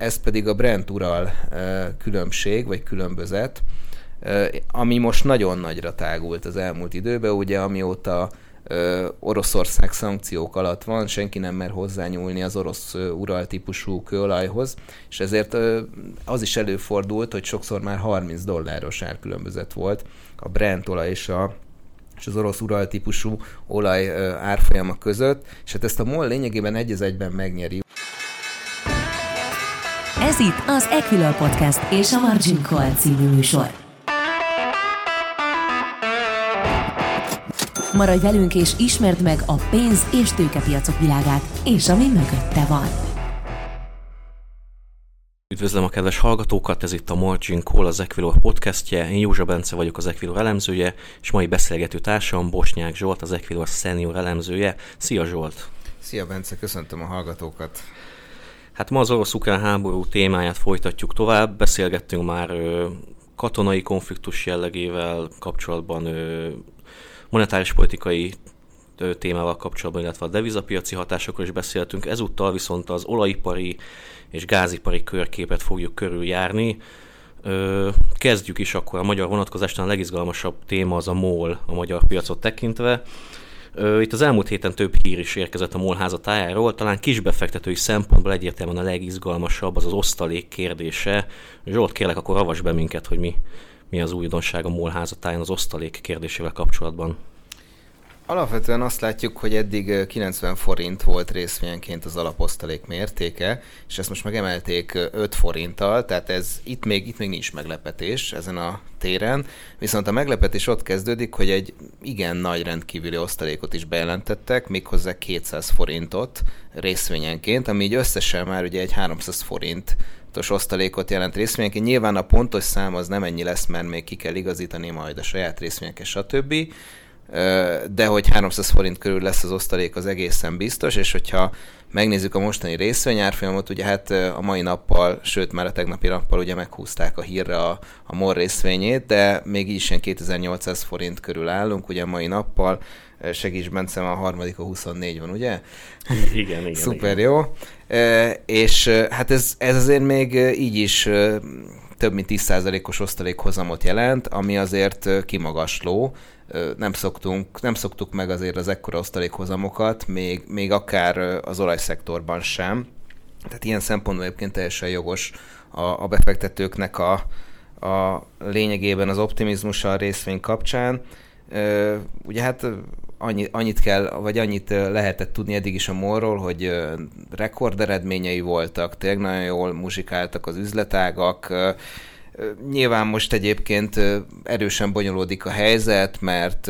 Ez pedig a Brent Ural különbség, vagy különbözet, ami most nagyon nagyra tágult az elmúlt időben, ugye amióta Oroszország szankciók alatt van, senki nem mer hozzányúlni az orosz ural típusú kőolajhoz, és ezért az is előfordult, hogy sokszor már 30 dolláros árkülönbözet volt a Brent olaj és a és az orosz ural típusú olaj árfolyama között, és hát ezt a MOL lényegében egy egyben megnyeri. Ez itt az Equilor Podcast és a Margin Call című műsor. Maradj velünk és ismerd meg a pénz- és tőkepiacok világát, és ami mögötte van. Üdvözlöm a kedves hallgatókat, ez itt a Margin Call, az Equilor podcastje. Én Józsa Bence vagyok az Equilor elemzője, és mai beszélgető társam Bosnyák Zsolt, az Equilor senior elemzője. Szia Zsolt! Szia Bence, köszöntöm a hallgatókat! Hát ma az orosz-ukrán háború témáját folytatjuk tovább. Beszélgettünk már ö, katonai konfliktus jellegével kapcsolatban, ö, monetáris politikai ö, témával kapcsolatban, illetve a devizapiaci hatásokról is beszéltünk. Ezúttal viszont az olajipari és gázipari körképet fogjuk körüljárni. Ö, kezdjük is akkor a magyar vonatkozásnál a legizgalmasabb téma az a MOL a magyar piacot tekintve. Itt az elmúlt héten több hír is érkezett a MOL házatájáról, talán kisbefektetői szempontból egyértelműen a legizgalmasabb az az osztalék kérdése. Zsolt, kérlek, akkor avas be minket, hogy mi, mi az újdonság a MOL házatáján az osztalék kérdésével kapcsolatban. Alapvetően azt látjuk, hogy eddig 90 forint volt részvényenként az alaposztalék mértéke, és ezt most megemelték 5 forinttal, tehát ez itt még, itt még nincs meglepetés ezen a téren, viszont a meglepetés ott kezdődik, hogy egy igen nagy rendkívüli osztalékot is bejelentettek, méghozzá 200 forintot részvényenként, ami így összesen már ugye egy 300 forint osztalékot jelent részvényenként. Nyilván a pontos szám az nem ennyi lesz, mert még ki kell igazítani majd a saját részvényeket, stb de hogy 300 forint körül lesz az osztalék, az egészen biztos, és hogyha megnézzük a mostani részvényárfolyamot, ugye hát a mai nappal, sőt már a tegnapi nappal ugye meghúzták a hírre a, a MOR részvényét, de még így ilyen 2800 forint körül állunk, ugye a mai nappal, segíts Bence, a harmadik a 24 van, ugye? Igen, igen. Szuper igen. jó. És hát ez, ez azért még így is több mint 10%-os osztalékhozamot jelent, ami azért kimagasló, nem, szoktunk, nem szoktuk meg azért az ekkora osztalékhozamokat, még, még akár az olajszektorban sem. Tehát ilyen szempontból egyébként teljesen jogos a, a befektetőknek a, a lényegében az optimizmusa a részvény kapcsán. Ugye hát annyi, annyit kell, vagy annyit lehetett tudni eddig is a morról, hogy rekorderedményei voltak, tényleg nagyon jól muzsikáltak az üzletágak, Nyilván most egyébként erősen bonyolódik a helyzet, mert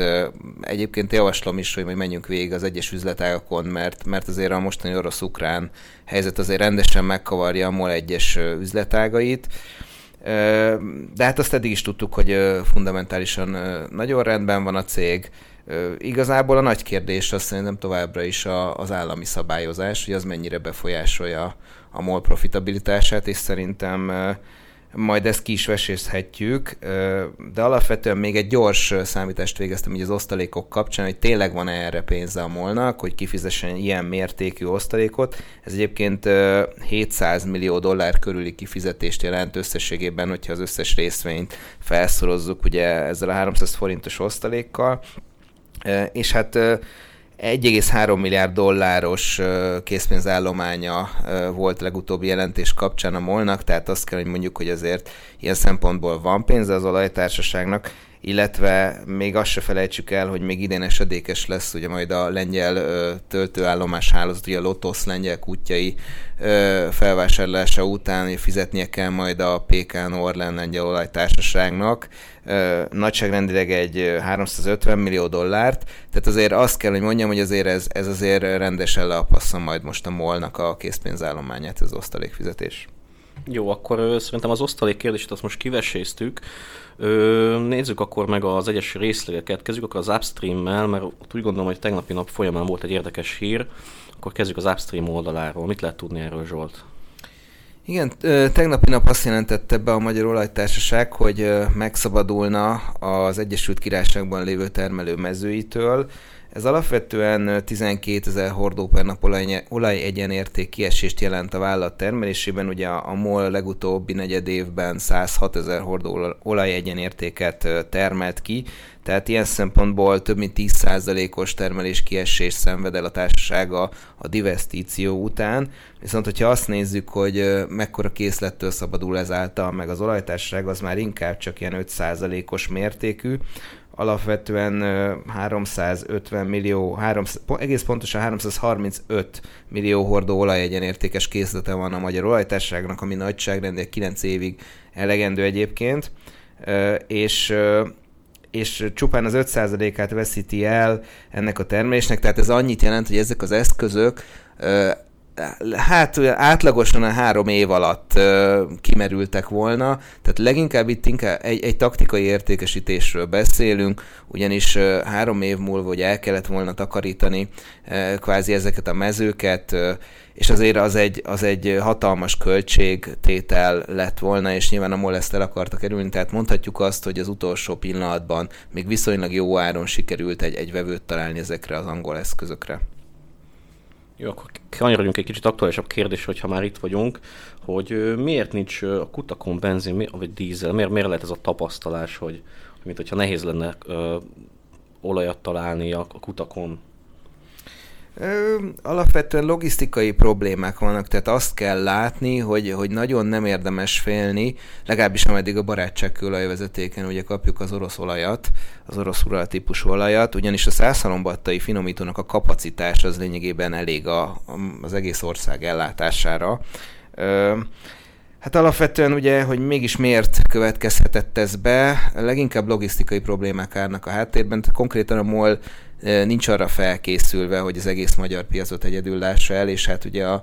egyébként javaslom is, hogy majd menjünk végig az egyes üzletágakon, mert, mert azért a mostani orosz-ukrán helyzet azért rendesen megkavarja a MOL egyes üzletágait. De hát azt eddig is tudtuk, hogy fundamentálisan nagyon rendben van a cég. Igazából a nagy kérdés az szerintem továbbra is az állami szabályozás, hogy az mennyire befolyásolja a MOL profitabilitását, és szerintem majd ezt ki is vesészhetjük, de alapvetően még egy gyors számítást végeztem így az osztalékok kapcsán, hogy tényleg van erre pénze a molnak, hogy kifizessen ilyen mértékű osztalékot. Ez egyébként 700 millió dollár körüli kifizetést jelent összességében, hogyha az összes részvényt felszorozzuk ugye ezzel a 300 forintos osztalékkal. És hát 1,3 milliárd dolláros készpénzállománya volt legutóbbi jelentés kapcsán a molnak, tehát azt kell, hogy mondjuk, hogy azért ilyen szempontból van pénze az olajtársaságnak, illetve még azt se felejtsük el, hogy még idén esedékes lesz ugye majd a lengyel ö, töltőállomás hálózat, ugye a Lotos lengyel kutyai ö, felvásárlása után fizetnie kell majd a PKN Orlen lengyel olajtársaságnak ö, nagyságrendileg egy 350 millió dollárt, tehát azért azt kell, hogy mondjam, hogy azért ez, ez azért rendesen leapasszon majd most a molnak a készpénzállományát, ez osztalékfizetés. Jó, akkor szerintem az osztalék kérdését azt most kiveséztük. Nézzük akkor meg az egyes részlegeket. Kezdjük akkor az upstream-mel, mert úgy gondolom, hogy tegnapi nap folyamán volt egy érdekes hír. Akkor kezdjük az upstream oldaláról. Mit lehet tudni erről, Zsolt? Igen, tegnapi nap azt jelentette be a Magyar Olajtársaság, hogy megszabadulna az Egyesült Királyságban lévő termelő mezőitől, Ez alapvetően 12 ezer hordó per nap olaj, olajegyenérték kiesést jelent a vállalat termelésében. Ugye a MOL legutóbbi negyed évben 106 ezer hordó olajegyenértéket termelt ki, tehát ilyen szempontból több mint 10%-os termelés kiesés szenved el a társasága a divesztíció után. Viszont, hogyha azt nézzük, hogy mekkora készlettől szabadul ezáltal, meg az olajtársaság, az már inkább csak ilyen 5%-os mértékű alapvetően 350 millió, 300, egész pontosan 335 millió hordó olajegyenértékes készlete van a magyar olajtárságnak, ami nagyságrendel 9 évig elegendő egyébként, és és csupán az 5%-át veszíti el ennek a termelésnek, tehát ez annyit jelent, hogy ezek az eszközök hát átlagosan a három év alatt uh, kimerültek volna, tehát leginkább itt inkább egy, egy taktikai értékesítésről beszélünk, ugyanis uh, három év múlva, hogy el kellett volna takarítani uh, kvázi ezeket a mezőket, uh, és azért az egy, az egy hatalmas költségtétel lett volna, és nyilván a MOL ezt el akarta kerülni, tehát mondhatjuk azt, hogy az utolsó pillanatban még viszonylag jó áron sikerült egy, egy vevőt találni ezekre az angol eszközökre. Jó, akkor kanyarodjunk egy kicsit aktuálisabb kérdés, hogyha már itt vagyunk, hogy miért nincs a kutakon benzin, vagy dízel, miért, miért lehet ez a tapasztalás, hogy mint hogyha nehéz lenne ö, olajat találni a, a kutakon? Alapvetően logisztikai problémák vannak, tehát azt kell látni, hogy, hogy nagyon nem érdemes félni, legalábbis ameddig a barátságkőolajvezetéken ugye kapjuk az orosz olajat, az orosz ural típusú olajat, ugyanis a százhalombattai finomítónak a kapacitás az lényegében elég a, az egész ország ellátására. Ö, Hát alapvetően ugye, hogy mégis miért következhetett ez be, leginkább logisztikai problémák állnak a háttérben, tehát konkrétan a MOL nincs arra felkészülve, hogy az egész magyar piacot egyedül lássa el, és hát ugye a,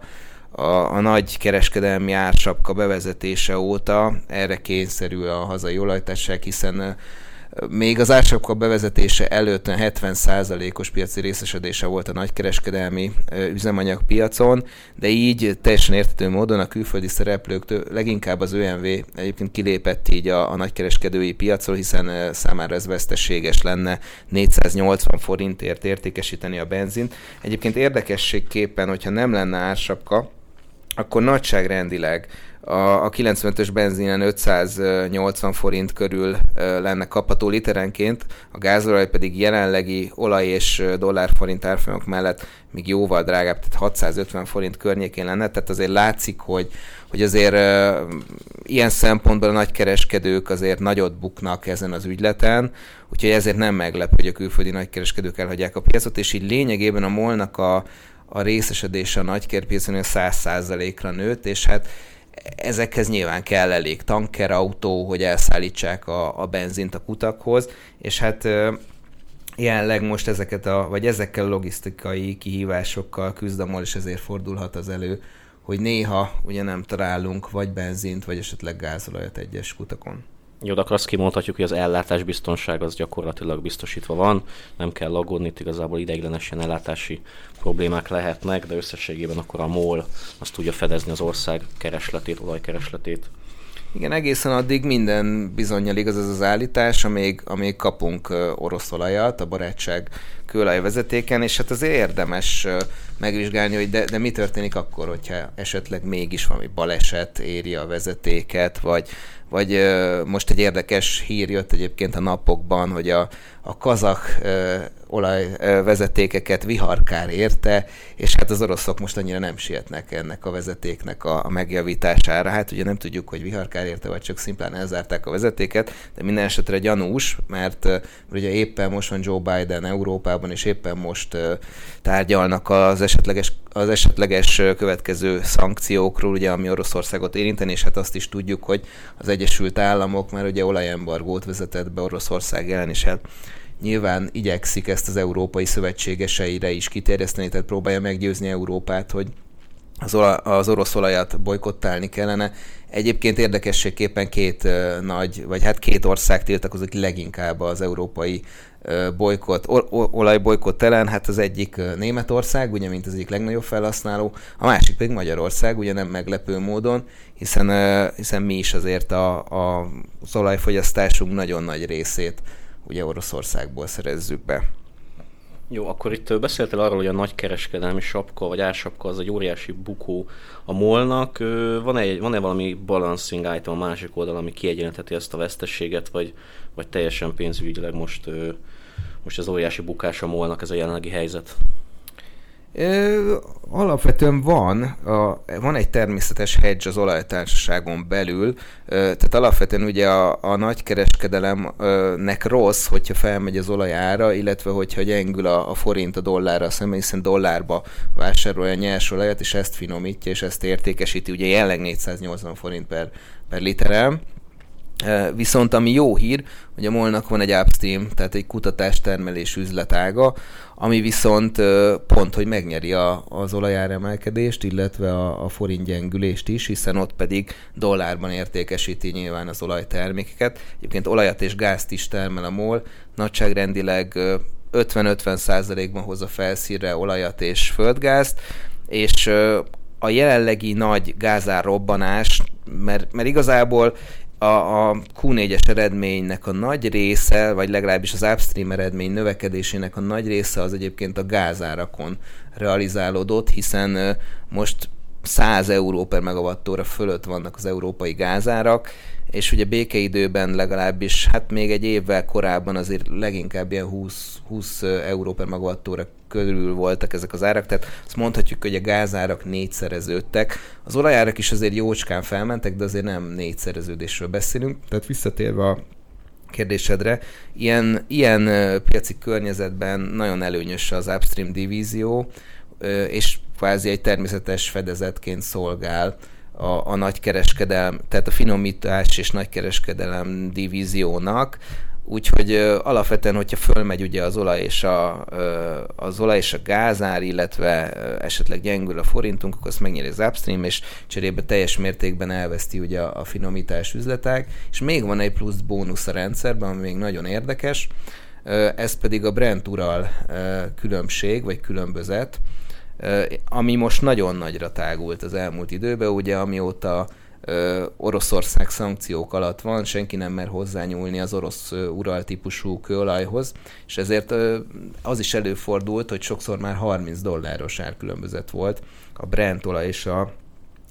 a, a nagy kereskedelmi ársapka bevezetése óta erre kényszerül a hazai olajtárság, hiszen még az ársapka bevezetése előtt 70%-os piaci részesedése volt a nagykereskedelmi üzemanyagpiacon, de így teljesen értető módon a külföldi szereplők, leginkább az ÖMV egyébként kilépett így a, a nagykereskedői piacról, hiszen számára ez veszteséges lenne 480 forintért értékesíteni a benzint. Egyébként érdekességképpen, hogyha nem lenne ársapka, akkor nagyságrendileg a, a 95-ös benzinen 580 forint körül lenne kapható literenként, a gázolaj pedig jelenlegi olaj és dollárforint árfolyamok mellett még jóval drágább, tehát 650 forint környékén lenne, tehát azért látszik, hogy, hogy azért ilyen szempontból a nagykereskedők azért nagyot buknak ezen az ügyleten, úgyhogy ezért nem meglep, hogy a külföldi nagykereskedők elhagyják a piacot, és így lényegében a molnak a, a részesedése a nagykerpiacon 100%-ra nőtt, és hát ezekhez nyilván kell elég tankerautó, hogy elszállítsák a, a benzint a kutakhoz, és hát jelenleg most ezeket a, vagy ezekkel a logisztikai kihívásokkal küzdamol, és ezért fordulhat az elő, hogy néha ugye nem találunk vagy benzint, vagy esetleg gázolajat egyes kutakon. Jó, akkor azt kimondhatjuk, hogy az ellátás biztonság az gyakorlatilag biztosítva van, nem kell aggódni, itt igazából ideiglenesen ellátási problémák lehetnek, de összességében akkor a MOL azt tudja fedezni az ország keresletét, olajkeresletét. Igen, egészen addig minden bizonyal igaz ez az állítás, amíg, amíg kapunk orosz olajat a barátság kőolajvezetéken, és hát az érdemes megvizsgálni, hogy de, de mi történik akkor, hogyha esetleg mégis valami baleset éri a vezetéket, vagy, vagy most egy érdekes hír jött egyébként a napokban, hogy a, a kazak olajvezetékeket viharkár érte, és hát az oroszok most annyira nem sietnek ennek a vezetéknek a megjavítására. Hát ugye nem tudjuk, hogy viharkár érte, vagy csak szimplán elzárták a vezetéket, de minden esetre gyanús, mert ugye éppen most van Joe Biden Európában, és éppen most tárgyalnak az esetleges, az esetleges következő szankciókról, ugye, ami Oroszországot érinteni, és hát azt is tudjuk, hogy az Egyesült Államok már ugye olajembargót vezetett be Oroszország ellen, és hát nyilván igyekszik ezt az európai szövetségeseire is kiterjeszteni, tehát próbálja meggyőzni Európát, hogy az, az orosz olajat bolykottálni kellene. Egyébként érdekességképpen két uh, nagy, vagy hát két ország tiltakozik leginkább az európai bolykott, olajbolykott ellen, hát az egyik Németország, ugye, mint az egyik legnagyobb felhasználó, a másik pedig Magyarország, ugye nem meglepő módon, hiszen, hiszen mi is azért a, a, az olajfogyasztásunk nagyon nagy részét ugye Oroszországból szerezzük be. Jó, akkor itt beszéltél arról, hogy a nagy kereskedelmi sapka, vagy ársapka az egy óriási bukó a molnak. Van-e, van-e valami balancing item a másik oldal, ami kiegyenlítheti ezt a vesztességet, vagy, vagy teljesen pénzügyileg most, most az óriási bukás a molnak ez a jelenlegi helyzet? Ö, alapvetően van, a, van egy természetes hedge az olajtársaságon belül, ö, tehát alapvetően ugye a, a nagykereskedelemnek rossz, hogyha felmegy az olajára, illetve hogyha gyengül a, a forint a dollárra szemben, hiszen dollárba vásárolja nyers olajat, és ezt finomítja, és ezt értékesíti, ugye jelenleg 480 forint per, per literem, Viszont ami jó hír, hogy a molnak van egy upstream, tehát egy kutatás-termelés üzletága, ami viszont pont, hogy megnyeri a, az olajáremelkedést, illetve a, a forint gyengülést is, hiszen ott pedig dollárban értékesíti nyilván az olajtermékeket. Egyébként olajat és gázt is termel a MOL, nagyságrendileg 50-50 százalékban hozza felszínre olajat és földgázt, és a jelenlegi nagy gázár robbanás, mert, mert igazából a, a Q4-es eredménynek a nagy része, vagy legalábbis az upstream eredmény növekedésének a nagy része az egyébként a gázárakon realizálódott, hiszen most 100 euró per megawattóra fölött vannak az európai gázárak, és ugye békeidőben legalábbis, hát még egy évvel korábban azért leginkább ilyen 20, 20 euró per megawattóra körül voltak ezek az árak, tehát azt mondhatjuk, hogy a gázárak négyszereződtek. Az olajárak is azért jócskán felmentek, de azért nem négyszereződésről beszélünk. Tehát visszatérve a kérdésedre, ilyen, ilyen piaci környezetben nagyon előnyös az upstream divízió, és kvázi egy természetes fedezetként szolgál a, a nagykereskedelem, tehát a finomítás és nagykereskedelem divíziónak, Úgyhogy ö, alapvetően, hogyha fölmegy ugye az olaj és a, ö, az olaj és a gázár, illetve ö, esetleg gyengül a forintunk, akkor azt megnyeri az upstream, és cserébe teljes mértékben elveszti ugye a, a finomítás üzletek, és még van egy plusz bónusz a rendszerben, ami még nagyon érdekes, ö, ez pedig a Brent Ural ö, különbség, vagy különbözet, ami most nagyon nagyra tágult az elmúlt időben, ugye amióta Oroszország szankciók alatt van, senki nem mer hozzányúlni az orosz ö, ural típusú kőolajhoz, és ezért az is előfordult, hogy sokszor már 30 dolláros árkülönbözet volt a Brent olaj és a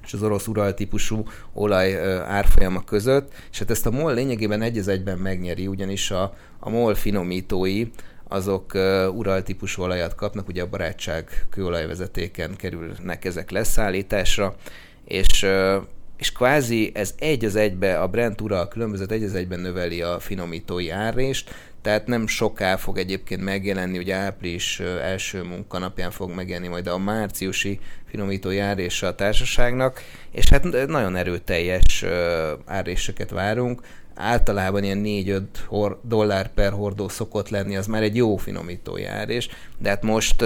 és az orosz ural típusú olaj árfolyama között, és hát ezt a MOL lényegében egy egyben megnyeri, ugyanis a, a MOL finomítói azok uh, ural típusú olajat kapnak, ugye a barátság kőolajvezetéken kerülnek ezek leszállításra, és és kvázi ez egy az egybe, a Brent Ural különbözet egy az egyben növeli a finomítói árrést, tehát nem soká fog egyébként megjelenni, ugye április első munkanapján fog megjelenni majd a márciusi finomítói árrése a társaságnak, és hát nagyon erőteljes árréseket várunk, általában ilyen 4-5 dollár per hordó szokott lenni, az már egy jó finomító járés, de hát most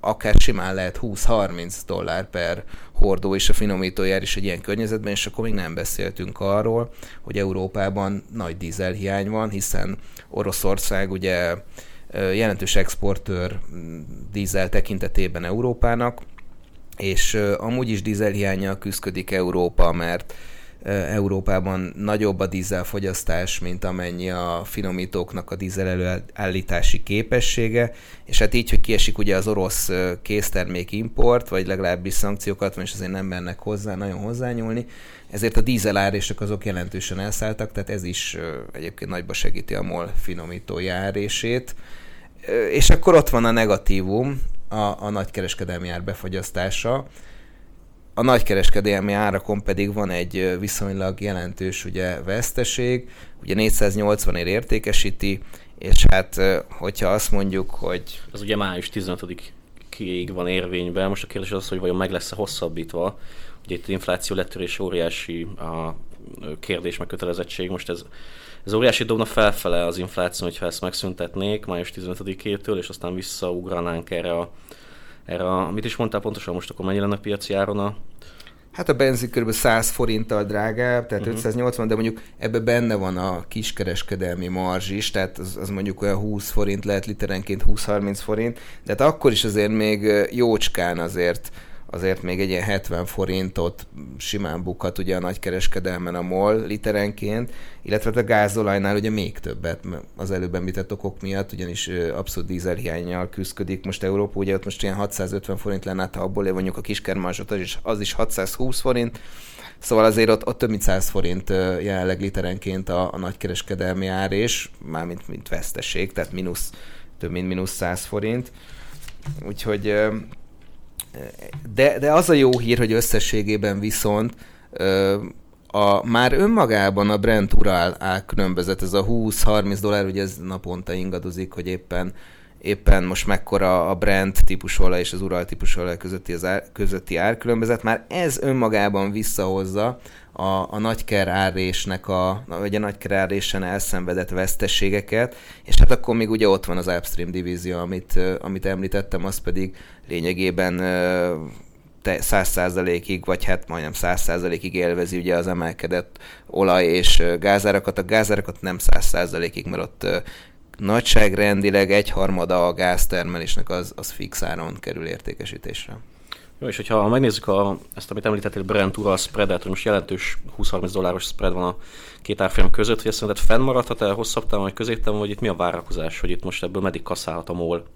akár simán lehet 20-30 dollár per hordó is a finomító járés egy ilyen környezetben, és akkor még nem beszéltünk arról, hogy Európában nagy dízelhiány van, hiszen Oroszország ugye jelentős exportőr dízel tekintetében Európának, és amúgy is dízelhiányjal küzdik Európa, mert Európában nagyobb a dízelfogyasztás, mint amennyi a finomítóknak a dízel előállítási képessége, és hát így, hogy kiesik ugye az orosz késztermék import, vagy legalábbis szankciókat és azért nem mennek hozzá, nagyon hozzányúlni, ezért a dízelárések azok jelentősen elszálltak, tehát ez is egyébként nagyba segíti a MOL finomító járését. És akkor ott van a negatívum, a, a nagykereskedelmi ár befagyasztása, a nagykereskedelmi árakon pedig van egy viszonylag jelentős ugye veszteség, ugye 480 ér értékesíti, és hát hogyha azt mondjuk, hogy... Az ugye május 15 ig van érvényben, most a kérdés az, hogy vajon meg lesz-e hosszabbítva. Ugye itt infláció lettörés óriási a kérdés meg kötelezettség, most ez, ez óriási dobna felfele az infláció, hogyha ezt megszüntetnék május 15-től, és aztán visszaugranánk erre a erre a, mit is mondtál pontosan most, akkor mennyi lenne a piaci áron a Hát a benzin kb. 100 forinttal drágább, tehát uh-huh. Mhm. 580, de mondjuk ebbe benne van a kiskereskedelmi marzs is, tehát az, az mondjuk olyan 20 forint lehet literenként 20-30 forint, de hát akkor is azért még jócskán azért azért még egy ilyen 70 forintot simán bukhat ugye a nagykereskedelmen a MOL literenként, illetve hát a gázolajnál ugye még többet az előbb említett okok miatt, ugyanis abszolút dízelhiányjal küzdik most Európa, ugye ott most ilyen 650 forint lenne, hát ha abból mondjuk a kiskermázsot, az is, az is 620 forint, Szóval azért ott, ott több mint 100 forint jelenleg literenként a, a nagykereskedelmi ár, és mármint mint veszteség, tehát mínusz, több mint mínusz 100 forint. Úgyhogy de, de az a jó hír, hogy összességében viszont a, már önmagában a Brent Ural különbözet, ez a 20-30 dollár, ugye ez naponta ingadozik, hogy éppen éppen most mekkora a Brent típusú olaj és az Ural típusú olaj közötti, az ár, közötti árkülönbözet, már ez önmagában visszahozza a, a nagyker árésnek a, vagy a nagyker árésen elszenvedett vesztességeket, és hát akkor még ugye ott van az upstream divízió, amit, amit említettem, az pedig lényegében száz százalékig, vagy hát majdnem száz százalékig élvezi ugye az emelkedett olaj és gázárakat. A gázárakat nem száz százalékig, mert ott nagyságrendileg egyharmada a gáztermelésnek az, az fix áron kerül értékesítésre. Jó, és hogyha megnézzük a, ezt, amit említettél, Brent Ural spreadet, hogy most jelentős 20-30 dolláros spread van a két árfolyam között, hogy ezt szerinted fennmaradhat-e hosszabb távon, vagy középtávon, vagy itt mi a várakozás, hogy itt most ebből meddig kaszálhat a MOL?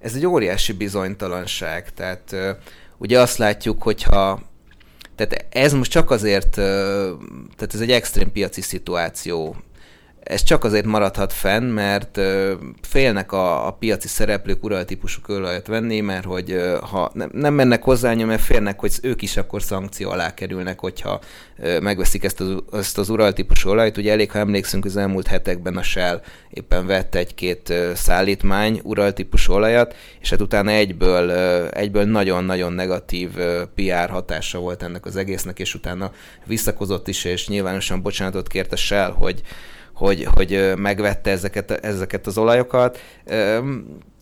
Ez egy óriási bizonytalanság, tehát ugye azt látjuk, hogyha tehát ez most csak azért, tehát ez egy extrém piaci szituáció ez csak azért maradhat fenn, mert félnek a, a piaci szereplők uraltípusú kőolajat venni, mert hogy ha nem, nem mennek hozzá, mert félnek, hogy ők is akkor szankció alá kerülnek, hogyha megveszik ezt az, ezt az uraltípusú olajt. Ugye elég, ha emlékszünk, az elmúlt hetekben a Shell éppen vett egy-két szállítmány uraltípusú olajat, és hát utána egyből, egyből nagyon-nagyon negatív PR hatása volt ennek az egésznek, és utána visszakozott is, és nyilvánosan bocsánatot kért a Shell, hogy hogy, hogy megvette ezeket, ezeket az olajokat.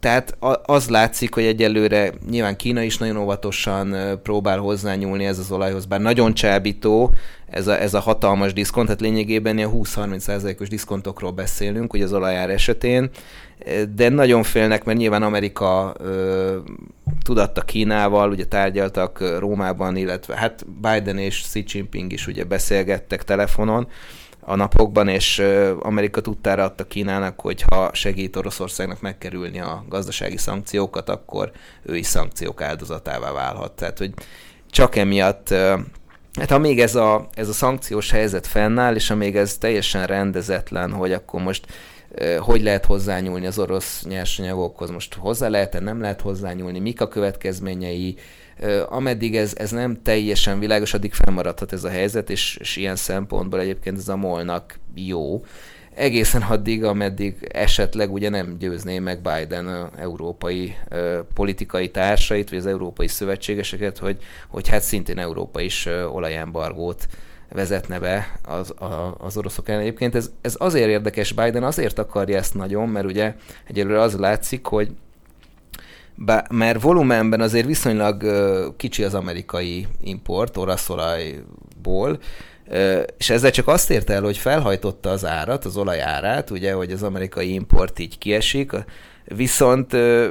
Tehát az látszik, hogy egyelőre nyilván Kína is nagyon óvatosan próbál hozzányúlni ez az olajhoz, bár nagyon csábító ez a, ez a hatalmas diszkont, tehát lényegében ilyen 20-30%-os diszkontokról beszélünk, ugye az olajár esetén, de nagyon félnek, mert nyilván Amerika ö, tudatta Kínával, ugye tárgyaltak Rómában, illetve hát Biden és Xi Jinping is ugye beszélgettek telefonon, a napokban, és Amerika tudtára adta Kínának, hogy ha segít Oroszországnak megkerülni a gazdasági szankciókat, akkor ő is szankciók áldozatává válhat. Tehát, hogy csak emiatt Hát ha még ez a, ez a szankciós helyzet fennáll, és amíg ez teljesen rendezetlen, hogy akkor most hogy lehet hozzányúlni az orosz nyersanyagokhoz, most hozzá lehet-e, nem lehet hozzányúlni, mik a következményei, ameddig ez, ez nem teljesen világos, addig fennmaradhat ez a helyzet, és, és ilyen szempontból egyébként ez a molnak jó. Egészen addig, ameddig esetleg ugye nem győzné meg Biden a európai ö, politikai társait, vagy az európai szövetségeseket, hogy, hogy hát szintén Európa is ö, olajembargót vezetne be az, a, az oroszok ellen. Egyébként ez, ez azért érdekes, Biden azért akarja ezt nagyon, mert ugye egyelőre az látszik, hogy Bá, mert volumenben azért viszonylag uh, kicsi az amerikai import oroszolajból, uh, és ezzel csak azt ért el, hogy felhajtotta az árat, az olaj árát, ugye, hogy az amerikai import így kiesik, viszont uh,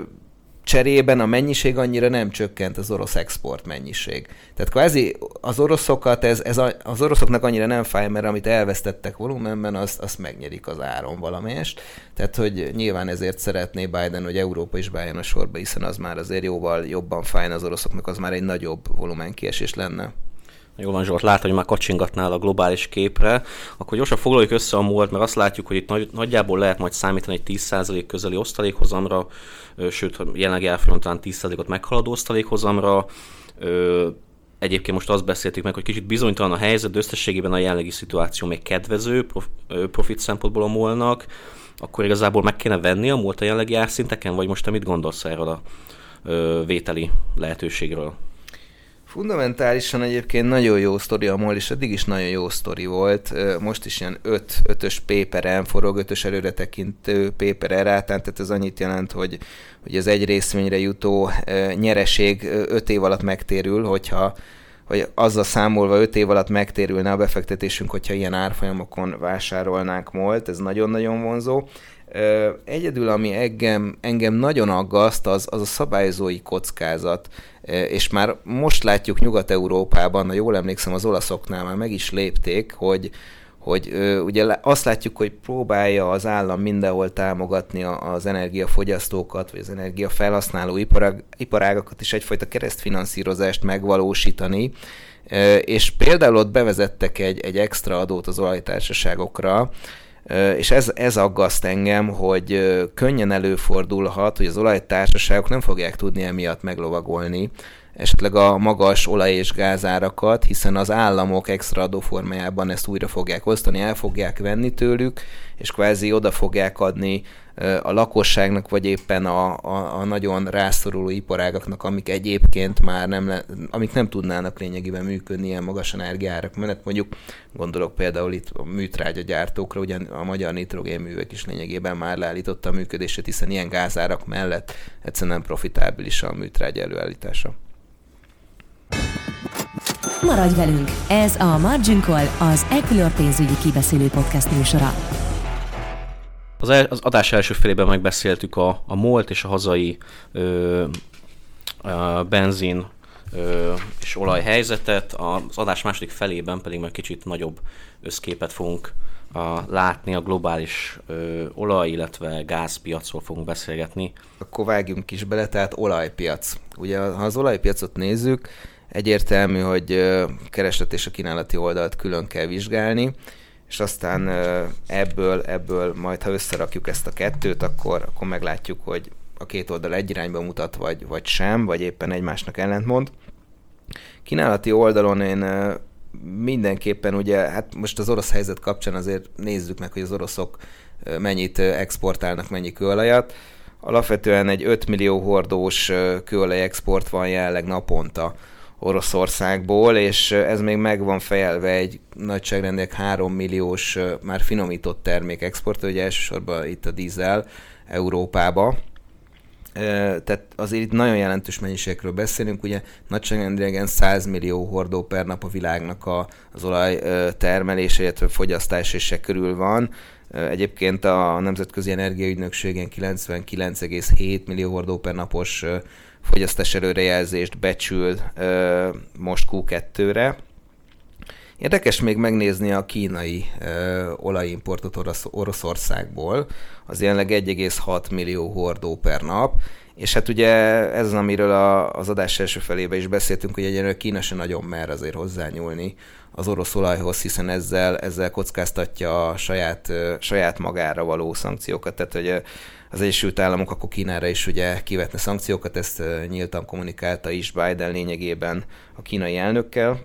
cserében a mennyiség annyira nem csökkent az orosz export mennyiség. Tehát kvázi az oroszokat, ez, ez a, az oroszoknak annyira nem fáj, mert amit elvesztettek volumenben, azt, azt megnyerik az áron valamelyest. Tehát, hogy nyilván ezért szeretné Biden, hogy Európa is beálljon a sorba, hiszen az már azért jóval jobban fájna az oroszoknak, az már egy nagyobb volumen kiesés lenne. Jól van Zsolt, látod, hogy már kacsingatnál a globális képre, akkor gyorsan foglaljuk össze a múlt, mert azt látjuk, hogy itt nagy, nagyjából lehet majd számítani egy 10% közeli osztalékhozamra, sőt, jelenleg elfolyam talán 10%-ot meghaladó osztalékhozamra. Egyébként most azt beszéltük meg, hogy kicsit bizonytalan a helyzet, de összességében a jelenlegi szituáció még kedvező profit szempontból a molnak, akkor igazából meg kéne venni a múlt a jelenlegi árszinteken, vagy most te mit gondolsz erről a vételi lehetőségről? Fundamentálisan egyébként nagyon jó sztori a MOL, és eddig is nagyon jó sztori volt. Most is ilyen 5 ös péperen forog, 5-ös előre tekintő péper rátán, tehát ez annyit jelent, hogy, hogy az egy részvényre jutó nyereség 5 év alatt megtérül, hogyha hogy azzal számolva 5 év alatt megtérülne a befektetésünk, hogyha ilyen árfolyamokon vásárolnánk molt, ez nagyon-nagyon vonzó. Egyedül, ami engem, engem nagyon aggaszt, az, az a szabályozói kockázat. És már most látjuk Nyugat-Európában, ha jól emlékszem, az olaszoknál már meg is lépték, hogy, hogy ugye azt látjuk, hogy próbálja az állam mindenhol támogatni az energiafogyasztókat, vagy az energiafelhasználó iparág, iparágakat is egyfajta keresztfinanszírozást megvalósítani, és például ott bevezettek egy, egy extra adót az olajtársaságokra, és ez, ez aggaszt engem, hogy könnyen előfordulhat, hogy az olajtársaságok nem fogják tudni emiatt meglovagolni esetleg a magas olaj- és gázárakat, hiszen az államok extra adóformájában ezt újra fogják osztani, el fogják venni tőlük, és kvázi oda fogják adni a lakosságnak, vagy éppen a, a, a nagyon rászoruló iparágaknak, amik egyébként már nem, le, amik nem tudnának lényegében működni ilyen magas energiárak mellett. Mondjuk gondolok például itt a műtrágya gyártókra, ugyan a magyar nitrogénművek is lényegében már leállította a működését, hiszen ilyen gázárak mellett egyszerűen nem profitábilis a műtrágya előállítása. Maradj velünk! Ez a Margin Call, az Equilor pénzügyi kibeszélő podcast műsora. Az, el, az adás első felében megbeszéltük a, a MOLT és a hazai ö, a benzin ö, és olajhelyzetet, az adás második felében pedig már kicsit nagyobb összképet fogunk a, látni a globális ö, olaj, illetve gázpiacról fogunk beszélgetni. Akkor vágjunk is bele, tehát olajpiac. Ugye ha az olajpiacot nézzük, egyértelmű, hogy kereslet és a kínálati oldalt külön kell vizsgálni, és aztán ebből, ebből majd ha összerakjuk ezt a kettőt, akkor, akkor meglátjuk, hogy a két oldal egy irányba mutat, vagy, vagy sem, vagy éppen egymásnak ellentmond. Kínálati oldalon én mindenképpen ugye, hát most az orosz helyzet kapcsán azért nézzük meg, hogy az oroszok mennyit exportálnak, mennyi kőolajat. Alapvetően egy 5 millió hordós kőolaj export van jelenleg naponta Oroszországból, és ez még meg van fejelve egy nagyságrendek 3 milliós már finomított termék export, ugye elsősorban itt a dízel Európába. Tehát azért itt nagyon jelentős mennyiségről beszélünk, ugye nagyságrendben 100 millió hordó per nap a világnak a, az olaj termelése, illetve fogyasztás és körül van. Egyébként a Nemzetközi Energiaügynökségen 99,7 millió hordó per napos fogyasztás előrejelzést becsül ö, most Q2-re. Érdekes még megnézni a kínai ö, olajimportot Orosz, Oroszországból, az jelenleg 1,6 millió hordó per nap, és hát ugye ez az, amiről a, az adás első felébe is beszéltünk, hogy egyenlően Kína se nagyon mer azért hozzányúlni az orosz olajhoz, hiszen ezzel, ezzel kockáztatja a saját, saját magára való szankciókat. Tehát, hogy az Egyesült Államok akkor Kínára is ugye kivetne szankciókat, ezt nyíltan kommunikálta is Biden lényegében a kínai elnökkel.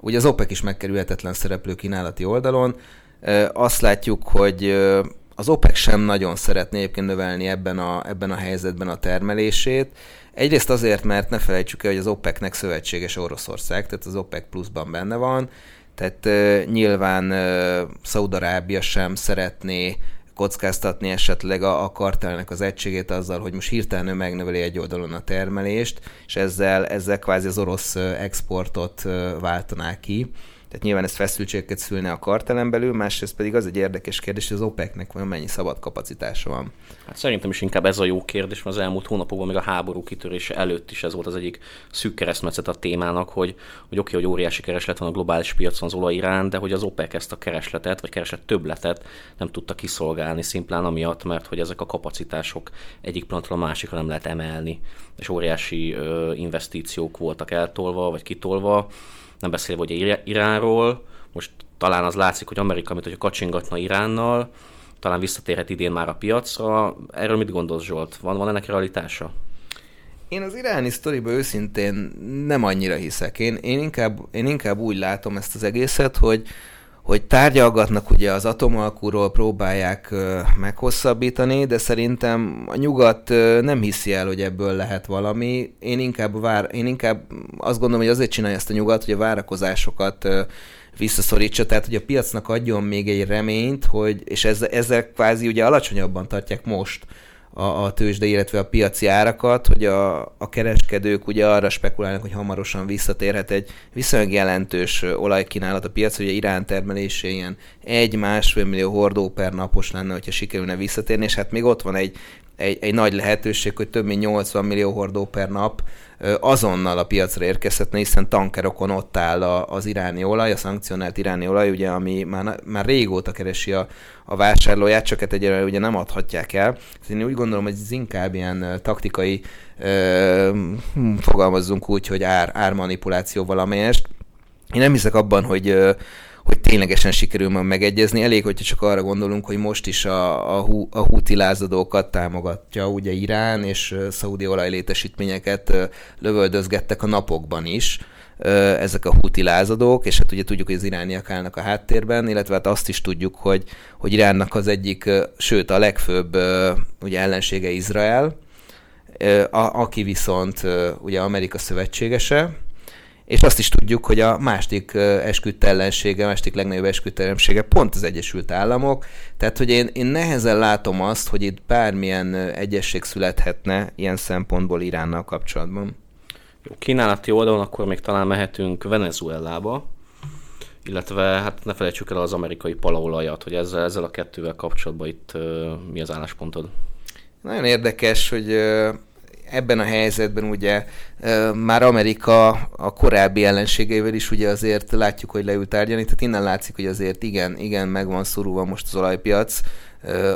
Ugye az OPEC is megkerülhetetlen szereplő kínálati oldalon. Azt látjuk, hogy az OPEC sem nagyon szeretné egyébként növelni ebben a, ebben a helyzetben a termelését. Egyrészt azért, mert ne felejtsük el, hogy az OPEC-nek szövetséges Oroszország, tehát az OPEC pluszban benne van, tehát uh, nyilván uh, Szaudarábia sem szeretné kockáztatni esetleg a, a kartelnek az egységét azzal, hogy most hirtelen ő megnöveli egy oldalon a termelést, és ezzel, ezzel kvázi az orosz exportot váltaná ki. Tehát nyilván ez feszültségeket szülne a kartelen belül, másrészt pedig az egy érdekes kérdés, hogy az OPEC-nek vajon mennyi szabad kapacitása van. Hát szerintem is inkább ez a jó kérdés, mert az elmúlt hónapokban, még a háború kitörése előtt is ez volt az egyik szűk keresztmetszet a témának, hogy, hogy oké, hogy óriási kereslet van a globális piacon az olaj irán, de hogy az OPEC ezt a keresletet, vagy kereslet többletet nem tudta kiszolgálni szimplán amiatt, mert hogy ezek a kapacitások egyik pillanatról a másikra nem lehet emelni, és óriási ö, investíciók voltak eltolva, vagy kitolva nem beszélve hogy Iránról, most talán az látszik, hogy Amerika, mint hogy kacsingatna Iránnal, talán visszatérhet idén már a piacra. Erről mit gondolsz, Zsolt? Van, van ennek realitása? Én az iráni sztoriba őszintén nem annyira hiszek. Én, én, inkább, én inkább úgy látom ezt az egészet, hogy, hogy tárgyalgatnak ugye az atomalkúról, próbálják meghosszabbítani, de szerintem a nyugat nem hiszi el, hogy ebből lehet valami. Én inkább, vár, én inkább azt gondolom, hogy azért csinálja ezt a nyugat, hogy a várakozásokat visszaszorítsa, tehát hogy a piacnak adjon még egy reményt, hogy, és ezzel, ezzel kvázi ugye alacsonyabban tartják most a, a tőzsde, illetve a piaci árakat, hogy a, a kereskedők ugye arra spekulálnak, hogy hamarosan visszatérhet egy viszonylag jelentős olajkínálat a piac, ugye Irán termelése ilyen egy-másfél millió hordó per napos lenne, hogyha sikerülne visszatérni, és hát még ott van egy egy, egy nagy lehetőség, hogy több mint 80 millió hordó per nap azonnal a piacra érkezhetne, hiszen tankerokon ott áll az iráni olaj, a szankcionált iráni olaj, ugye, ami már, már régóta keresi a, a vásárlóját, csak hát egyelőre ugye nem adhatják el. Én úgy gondolom, hogy ez inkább ilyen taktikai, ö, fogalmazzunk úgy, hogy ár, ármanipuláció valamelyest. Én nem hiszek abban, hogy hogy ténylegesen sikerül majd megegyezni. Elég, hogyha csak arra gondolunk, hogy most is a, a, a húti lázadókat támogatja ugye Irán, és szaudi olajlétesítményeket lövöldözgettek a napokban is ezek a húti lázadók, és hát ugye tudjuk, hogy az irániak állnak a háttérben, illetve hát azt is tudjuk, hogy, hogy Iránnak az egyik, sőt a legfőbb ugye ellensége Izrael, a, aki viszont ugye Amerika szövetségese, és azt is tudjuk, hogy a másik esküdt ellensége, a másik legnagyobb esküdt ellensége pont az Egyesült Államok, tehát hogy én, én nehezen látom azt, hogy itt bármilyen egyesség születhetne ilyen szempontból Iránnal kapcsolatban. Jó, kínálati oldalon akkor még talán mehetünk Venezuelába, illetve hát ne felejtsük el az amerikai palaolajat, hogy ezzel, ezzel a kettővel kapcsolatban itt mi az álláspontod? Nagyon érdekes, hogy ebben a helyzetben ugye már Amerika a korábbi ellenségeivel is ugye azért látjuk, hogy leült tárgyalni, tehát innen látszik, hogy azért igen, igen, meg van szorulva most az olajpiac,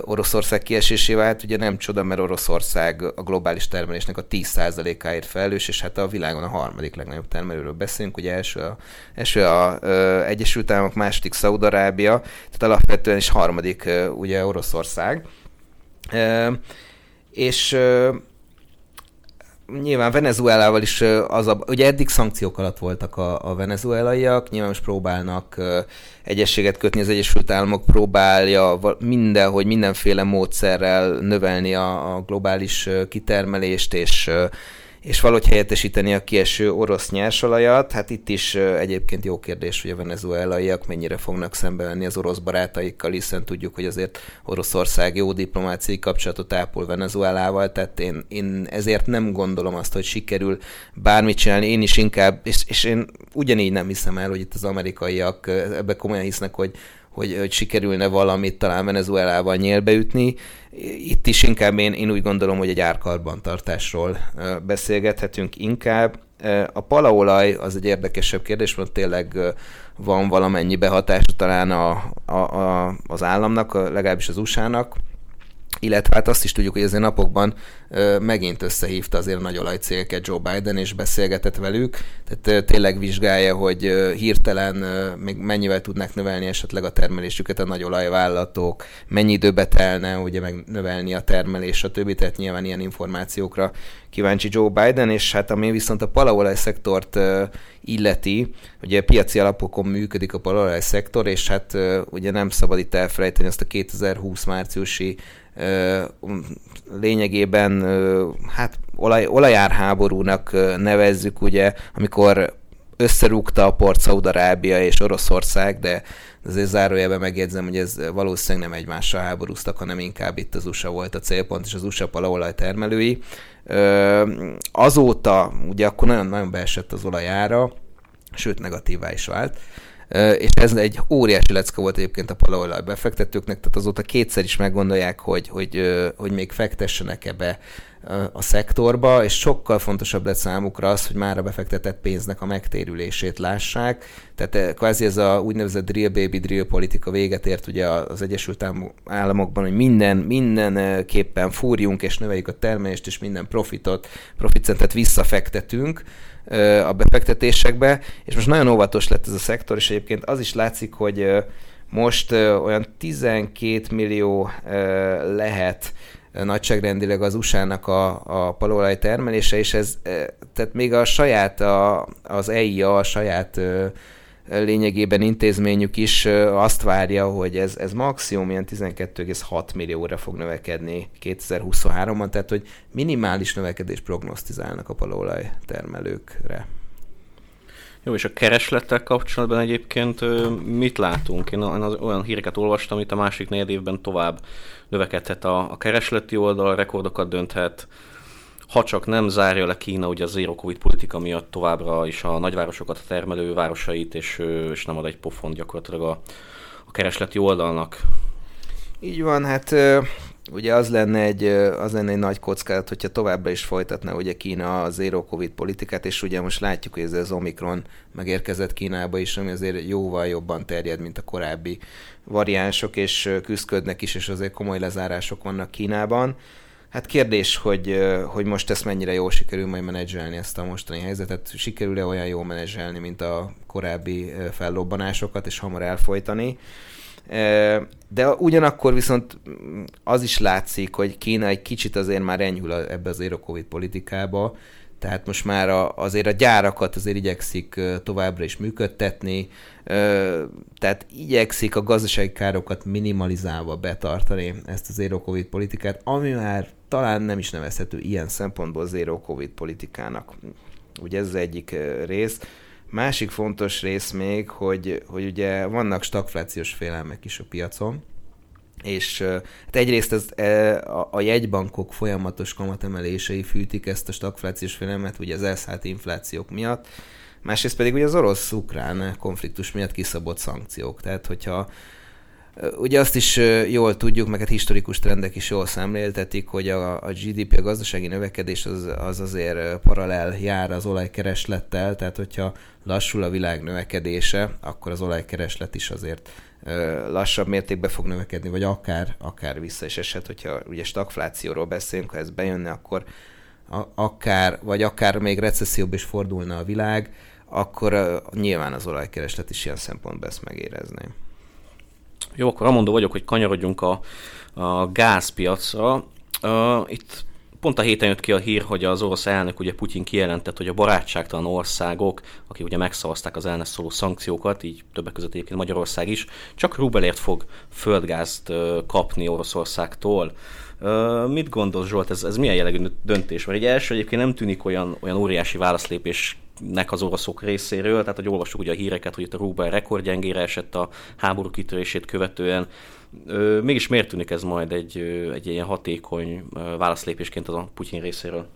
Oroszország kiesésével, hát ugye nem csoda, mert Oroszország a globális termelésnek a 10%-áért felelős, és hát a világon a harmadik legnagyobb termelőről beszélünk, ugye első a, első a ö, Egyesült Államok, második Szaudarábia, tehát alapvetően is harmadik ö, ugye Oroszország. Ö, és nyilván Venezuelával is az a, ugye eddig szankciók alatt voltak a, a venezuelaiak, nyilván most próbálnak egyességet kötni, az Egyesült Államok próbálja mindenhogy mindenféle módszerrel növelni a, a globális kitermelést, és és valahogy helyettesíteni a kieső orosz nyersolajat. Hát itt is egyébként jó kérdés, hogy a venezuelaiak mennyire fognak szembevenni az orosz barátaikkal, hiszen tudjuk, hogy azért Oroszország jó diplomáciai kapcsolatot ápol Venezuelával, tehát én, én ezért nem gondolom azt, hogy sikerül bármit csinálni. Én is inkább, és, és én ugyanígy nem hiszem el, hogy itt az amerikaiak ebbe komolyan hisznek, hogy hogy, hogy sikerülne valamit talán Venezuelával nyélbeütni. Itt is inkább én, én úgy gondolom, hogy egy árkarbantartásról beszélgethetünk inkább. A palaolaj az egy érdekesebb kérdés, mert tényleg van valamennyi behatása talán a, a, a, az államnak, legalábbis az USA-nak, illetve hát azt is tudjuk, hogy azért napokban ö, megint összehívta azért a nagy olajcégeket Joe Biden, és beszélgetett velük, tehát ö, tényleg vizsgálja, hogy ö, hirtelen ö, még mennyivel tudnak növelni esetleg a termelésüket a nagy olajvállalatok, mennyi időbe telne ugye meg növelni a termelés, stb. Tehát nyilván ilyen információkra kíváncsi Joe Biden, és hát ami viszont a palaolaj szektort ö, illeti, ugye piaci alapokon működik a palaolaj szektor, és hát ö, ugye nem szabad itt elfelejteni azt a 2020 márciusi lényegében hát olaj, olajárháborúnak nevezzük, ugye, amikor összerúgta a port Szaudarábia és Oroszország, de azért zárójelben megjegyzem, hogy ez valószínűleg nem egymással háborúztak, hanem inkább itt az USA volt a célpont, és az USA palaolaj termelői. Azóta, ugye akkor nagyon-nagyon beesett az olajára, sőt negatívá is vált és ez egy óriási lecke volt egyébként a palaolaj befektetőknek, tehát azóta kétszer is meggondolják, hogy, hogy, hogy még fektessenek ebbe a szektorba, és sokkal fontosabb lett számukra az, hogy már a befektetett pénznek a megtérülését lássák. Tehát kvázi ez a úgynevezett drill baby drill politika véget ért ugye az Egyesült Államokban, hogy minden, mindenképpen fúrjunk és növeljük a termelést, és minden profitot, proficentet visszafektetünk a befektetésekbe, és most nagyon óvatos lett ez a szektor, és egyébként az is látszik, hogy most olyan 12 millió lehet nagyságrendileg az USA-nak a, a palolaj termelése, és ez, tehát még a saját, a, az EIA, a saját lényegében intézményük is azt várja, hogy ez, ez maximum ilyen 12,6 millióra fog növekedni 2023-ban, tehát hogy minimális növekedés prognosztizálnak a palaolaj termelőkre. Jó, és a kereslettel kapcsolatban egyébként mit látunk? Én olyan híreket olvastam, itt a másik négy évben tovább növekedhet a, a keresleti oldal, rekordokat dönthet, ha csak nem zárja le Kína ugye a zero covid politika miatt továbbra is a nagyvárosokat, a termelő városait, és, és nem ad egy pofon gyakorlatilag a, a keresleti oldalnak. Így van, hát ugye az lenne egy, az lenne egy nagy kockázat, hogyha továbbra is folytatna ugye Kína a zero covid politikát, és ugye most látjuk, hogy ez az Omikron megérkezett Kínába is, ami azért jóval jobban terjed, mint a korábbi variánsok, és küzdködnek is, és azért komoly lezárások vannak Kínában. Hát kérdés, hogy, hogy most ezt mennyire jól sikerül majd menedzselni ezt a mostani helyzetet. Sikerül-e olyan jól menedzselni, mint a korábbi fellobbanásokat, és hamar elfolytani. De ugyanakkor viszont az is látszik, hogy Kína egy kicsit azért már enyhül ebbe az Covid politikába, tehát most már a, azért a gyárakat azért igyekszik továbbra is működtetni, tehát igyekszik a gazdasági károkat minimalizálva betartani ezt az Covid politikát, ami már talán nem is nevezhető ilyen szempontból Zero Covid politikának. Ugye ez az egyik rész. Másik fontos rész még, hogy, hogy ugye vannak stagflációs félelmek is a piacon, és hát egyrészt ez, a, a jegybankok folyamatos kamatemelései fűtik ezt a stagflációs félelmet, ugye az elszállt inflációk miatt, másrészt pedig ugye az orosz-ukrán konfliktus miatt kiszabott szankciók. Tehát, hogyha Ugye azt is jól tudjuk, meg hát historikus trendek is jól szemléltetik, hogy a, a GDP, a gazdasági növekedés az, az azért paralel jár az olajkereslettel, tehát hogyha lassul a világ növekedése, akkor az olajkereslet is azért lassabb mértékben fog növekedni, vagy akár, akár vissza is eshet, hogyha ugye stagflációról beszélünk, ha ez bejönne, akkor akár, vagy akár még recesszióbb is fordulna a világ, akkor nyilván az olajkereslet is ilyen szempontból ezt megérezni. Jó, akkor amondó vagyok, hogy kanyarodjunk a, a gázpiacra. Uh, itt pont a héten jött ki a hír, hogy az orosz elnök, ugye Putyin kijelentett, hogy a barátságtalan országok, akik ugye megszavazták az elnök szóló szankciókat, így többek között egyébként Magyarország is, csak rubelért fog földgázt kapni Oroszországtól. Mit gondolsz Zsolt, ez, ez milyen jellegű döntés? Mert egy első egyébként nem tűnik olyan, olyan óriási válaszlépésnek az oroszok részéről, tehát hogy olvastuk ugye a híreket, hogy itt a rubel rekordgyengére esett a háború kitörését követően, Mégis miért tűnik ez majd egy, egy ilyen hatékony válaszlépésként a Putyin részéről?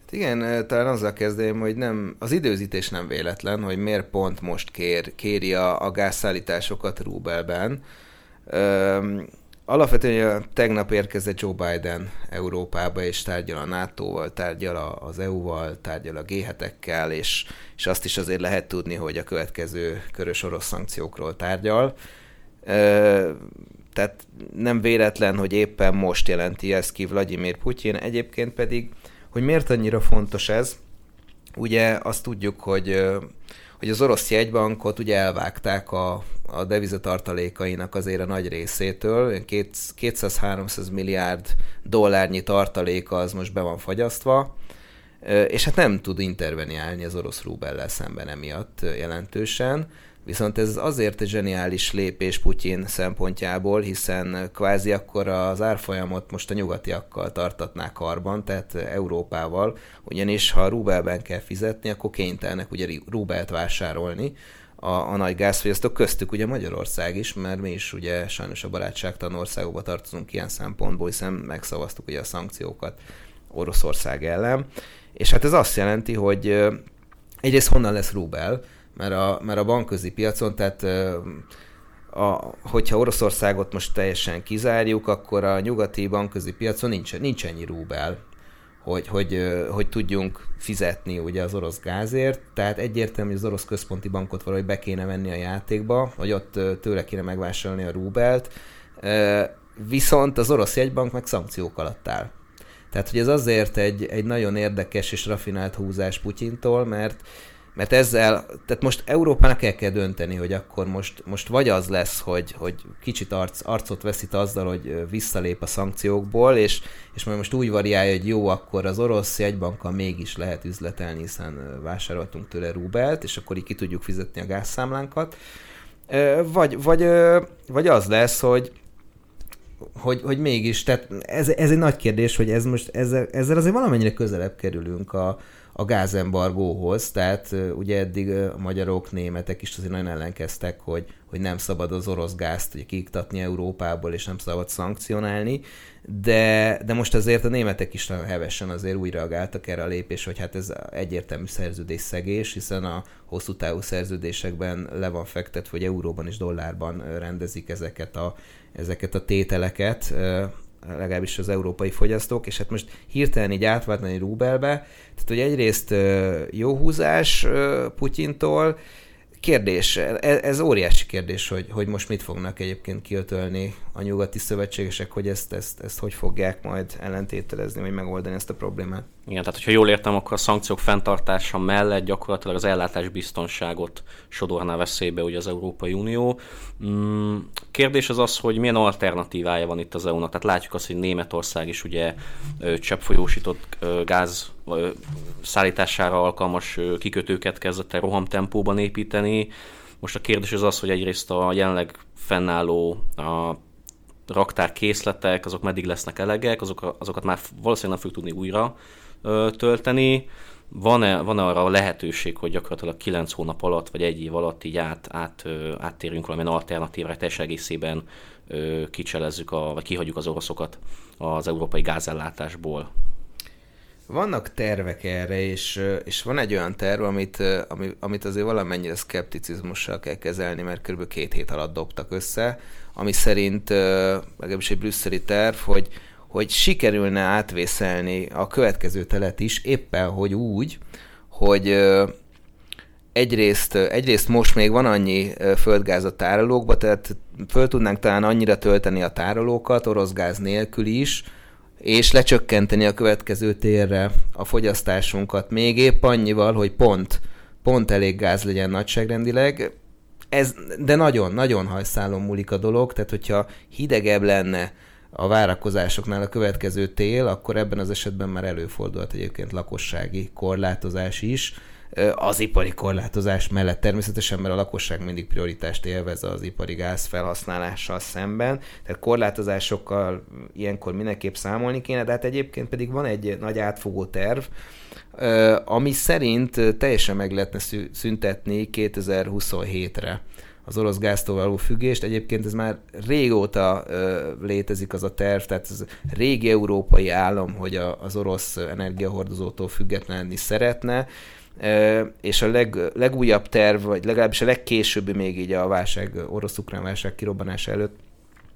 Hát igen, talán azzal kezdeném, hogy nem, az időzítés nem véletlen, hogy miért pont most kér, kéri a, a gázszállításokat rubelben. Üm, alapvetően tegnap érkezett Joe Biden Európába, és tárgyal a NATO-val, tárgyal az EU-val, tárgyal a g és, és azt is azért lehet tudni, hogy a következő körös orosz szankciókról tárgyal. Tehát nem véletlen, hogy éppen most jelenti ezt ki Vladimir Putyin. Egyébként pedig, hogy miért annyira fontos ez, ugye azt tudjuk, hogy hogy az orosz jegybankot ugye elvágták a, a devizatartalékainak azért a nagy részétől, 200-300 milliárd dollárnyi tartaléka az most be van fagyasztva, és hát nem tud interveniálni az orosz rubellel szemben emiatt jelentősen. Viszont ez azért zseniális lépés Putyin szempontjából, hiszen kvázi akkor az árfolyamot most a nyugatiakkal tartatnák karban, tehát Európával, ugyanis ha rubelben kell fizetni, akkor kénytelnek ugye rubelt vásárolni, a, a nagy gázfogyasztók, köztük ugye Magyarország is, mert mi is ugye sajnos a barátságtalan országokba tartozunk ilyen szempontból, hiszen megszavaztuk ugye a szankciókat Oroszország ellen. És hát ez azt jelenti, hogy egyrészt honnan lesz rubel, mert a, mert a bankközi piacon, tehát a, hogyha Oroszországot most teljesen kizárjuk, akkor a nyugati bankközi piacon nincs, nincs ennyi rubel, hogy, hogy, hogy tudjunk fizetni ugye az orosz gázért, tehát egyértelmű, hogy az orosz központi bankot valahogy be kéne venni a játékba, vagy ott tőle kéne megvásárolni a rubelt, viszont az orosz jegybank meg szankciók alatt áll. Tehát, hogy ez azért egy, egy nagyon érdekes és rafinált húzás Putyintól, mert mert ezzel, tehát most Európának el kell dönteni, hogy akkor most, most vagy az lesz, hogy, hogy kicsit arc, arcot veszít azzal, hogy visszalép a szankciókból, és, és majd most úgy variálja, hogy jó, akkor az orosz jegybankkal mégis lehet üzletelni, hiszen vásároltunk tőle rubelt, és akkor így ki tudjuk fizetni a gázszámlánkat. Vagy, vagy, vagy az lesz, hogy, hogy, hogy mégis, tehát ez, ez egy nagy kérdés, hogy ez most ezzel, ezzel azért valamennyire közelebb kerülünk a, a gázembargóhoz, tehát ugye eddig a magyarok, németek is azért nagyon ellenkeztek, hogy, hogy nem szabad az orosz gázt ugye, kiiktatni Európából, és nem szabad szankcionálni, de, de most azért a németek is nagyon hevesen azért úgy reagáltak erre a lépés, hogy hát ez egyértelmű szerződés szegés, hiszen a hosszú távú szerződésekben le van fektetve, hogy euróban és dollárban rendezik ezeket a, ezeket a tételeket, legalábbis az európai fogyasztók, és hát most hirtelen így átváltani rubelbe, tehát hogy egyrészt jó húzás Putyintól, kérdés, e, ez óriási kérdés, hogy, hogy most mit fognak egyébként kiötölni a nyugati szövetségesek, hogy ezt, ezt, ezt hogy fogják majd ellentételezni, vagy megoldani ezt a problémát. Igen, tehát hogyha jól értem, akkor a szankciók fenntartása mellett gyakorlatilag az ellátás biztonságot sodorná veszélybe ugye az Európai Unió. Mm, kérdés az az, hogy milyen alternatívája van itt az EU-nak. Tehát látjuk azt, hogy Németország is ugye cseppfolyósított gáz szállítására alkalmas kikötőket kezdett el rohamtempóban építeni. Most a kérdés az az, hogy egyrészt a jelenleg fennálló a raktár készletek, azok meddig lesznek elegek, azok, azokat már valószínűleg nem fogjuk tudni újra ö, tölteni. Van-e, van-e arra a lehetőség, hogy gyakorlatilag 9 hónap alatt, vagy egy év alatt így át, át, ö, áttérünk valamilyen alternatívra, teljes egészében ö, kicselezzük, a, vagy kihagyjuk az oroszokat az európai gázellátásból? Vannak tervek erre, és, és van egy olyan terv, amit, amit, amit azért valamennyire szkepticizmussal kell kezelni, mert kb. két hét alatt dobtak össze, ami szerint, legalábbis egy brüsszeli terv, hogy, hogy sikerülne átvészelni a következő telet is, éppen hogy úgy, hogy egyrészt, egyrészt most még van annyi földgáz a tárolókba, tehát föl tudnánk talán annyira tölteni a tárolókat, orosz gáz nélkül is, és lecsökkenteni a következő térre a fogyasztásunkat még épp annyival, hogy pont, pont elég gáz legyen nagyságrendileg. Ez, de nagyon, nagyon hajszálon múlik a dolog, tehát hogyha hidegebb lenne a várakozásoknál a következő tél, akkor ebben az esetben már előfordulhat egyébként lakossági korlátozás is, az ipari korlátozás mellett természetesen, mert a lakosság mindig prioritást élvez az ipari gáz felhasználással szemben, tehát korlátozásokkal ilyenkor mindenképp számolni kéne, de hát egyébként pedig van egy nagy átfogó terv, ami szerint teljesen meg lehetne szüntetni 2027-re az orosz gáztól való függést. Egyébként ez már régóta ö, létezik az a terv, tehát ez régi európai állam, hogy a, az orosz energiahordozótól függetlenni szeretne, és a leg, legújabb terv, vagy legalábbis a legkésőbbi még így a válság, orosz-ukrán válság kirobbanása előtt,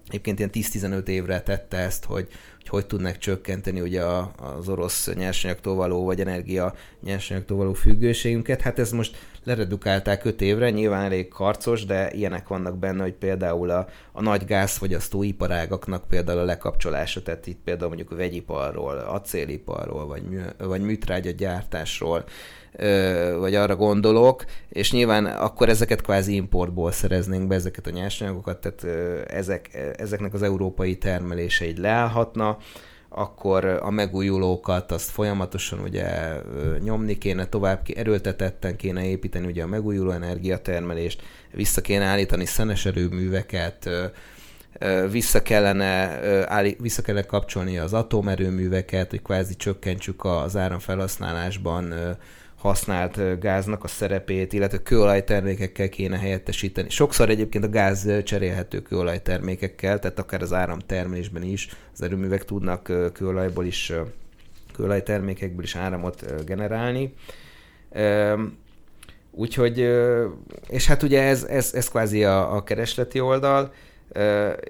egyébként ilyen 10-15 évre tette ezt, hogy, hogy hogy tudnak csökkenteni ugye a, az orosz nyersanyagtól való, vagy energia nyersanyagtól való függőségünket. Hát ez most leredukálták 5 évre, nyilván elég karcos, de ilyenek vannak benne, hogy például a, a nagy gázfogyasztó iparágaknak például a lekapcsolása, tehát itt például mondjuk a vegyiparról, acéliparról, vagy, mű, vagy műtrágya gyártásról, vagy arra gondolok, és nyilván akkor ezeket kvázi importból szereznénk be ezeket a nyersanyagokat, tehát ezek, ezeknek az európai termelése így akkor a megújulókat azt folyamatosan ugye nyomni kéne, tovább erőltetetten kéne építeni ugye a megújuló energiatermelést, vissza kéne állítani szenes erőműveket, vissza kellene, vissza kellene kapcsolni az atomerőműveket, hogy kvázi csökkentsük az áramfelhasználásban használt gáznak a szerepét, illetve kőolajtermékekkel kéne helyettesíteni. Sokszor egyébként a gáz cserélhető kőolajtermékekkel, tehát akár az áramtermelésben is az erőművek tudnak kőolajból is, kőolajtermékekből is áramot generálni. Úgyhogy, és hát ugye ez, ez, ez kvázi a, a keresleti oldal,